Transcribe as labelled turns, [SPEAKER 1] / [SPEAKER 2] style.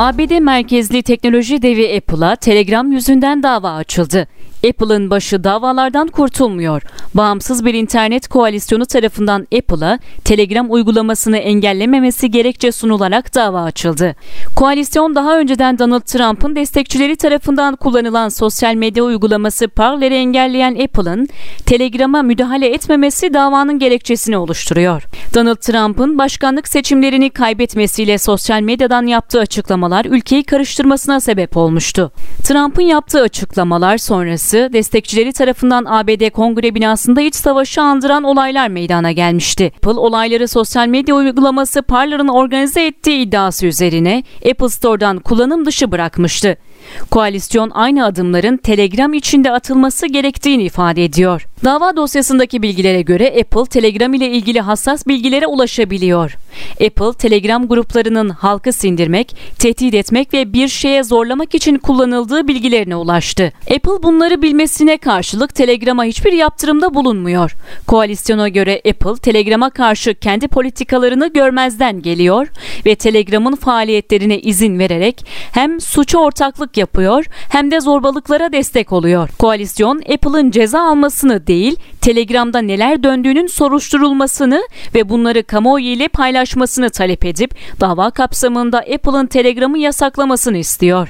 [SPEAKER 1] ABD merkezli teknoloji devi Apple'a Telegram yüzünden dava açıldı. Apple'ın başı davalardan kurtulmuyor. Bağımsız bir internet koalisyonu tarafından Apple'a Telegram uygulamasını engellememesi gerekçe sunularak dava açıldı. Koalisyon daha önceden Donald Trump'ın destekçileri tarafından kullanılan sosyal medya uygulaması Parler'i engelleyen Apple'ın Telegram'a müdahale etmemesi davanın gerekçesini oluşturuyor. Donald Trump'ın başkanlık seçimlerini kaybetmesiyle sosyal medyadan yaptığı açıklamalar ülkeyi karıştırmasına sebep olmuştu. Trump'ın yaptığı açıklamalar sonrası destekçileri tarafından ABD Kongre binasında iç savaşı andıran olaylar meydana gelmişti. Apple olayları sosyal medya uygulaması Parler'ın organize ettiği iddiası üzerine Apple Store'dan kullanım dışı bırakmıştı. Koalisyon aynı adımların Telegram içinde atılması gerektiğini ifade ediyor. Dava dosyasındaki bilgilere göre Apple Telegram ile ilgili hassas bilgilere ulaşabiliyor. Apple Telegram gruplarının halkı sindirmek, tehdit etmek ve bir şeye zorlamak için kullanıldığı bilgilerine ulaştı. Apple bunları bilmesine karşılık Telegram'a hiçbir yaptırımda bulunmuyor. Koalisyona göre Apple Telegram'a karşı kendi politikalarını görmezden geliyor ve Telegram'ın faaliyetlerine izin vererek hem suça ortaklık yapıyor hem de zorbalıklara destek oluyor. Koalisyon Apple'ın ceza almasını değil, Telegram'da neler döndüğünün soruşturulmasını ve bunları kamuoyu ile paylaşmasını talep edip dava kapsamında Apple'ın Telegram'ı yasaklamasını istiyor.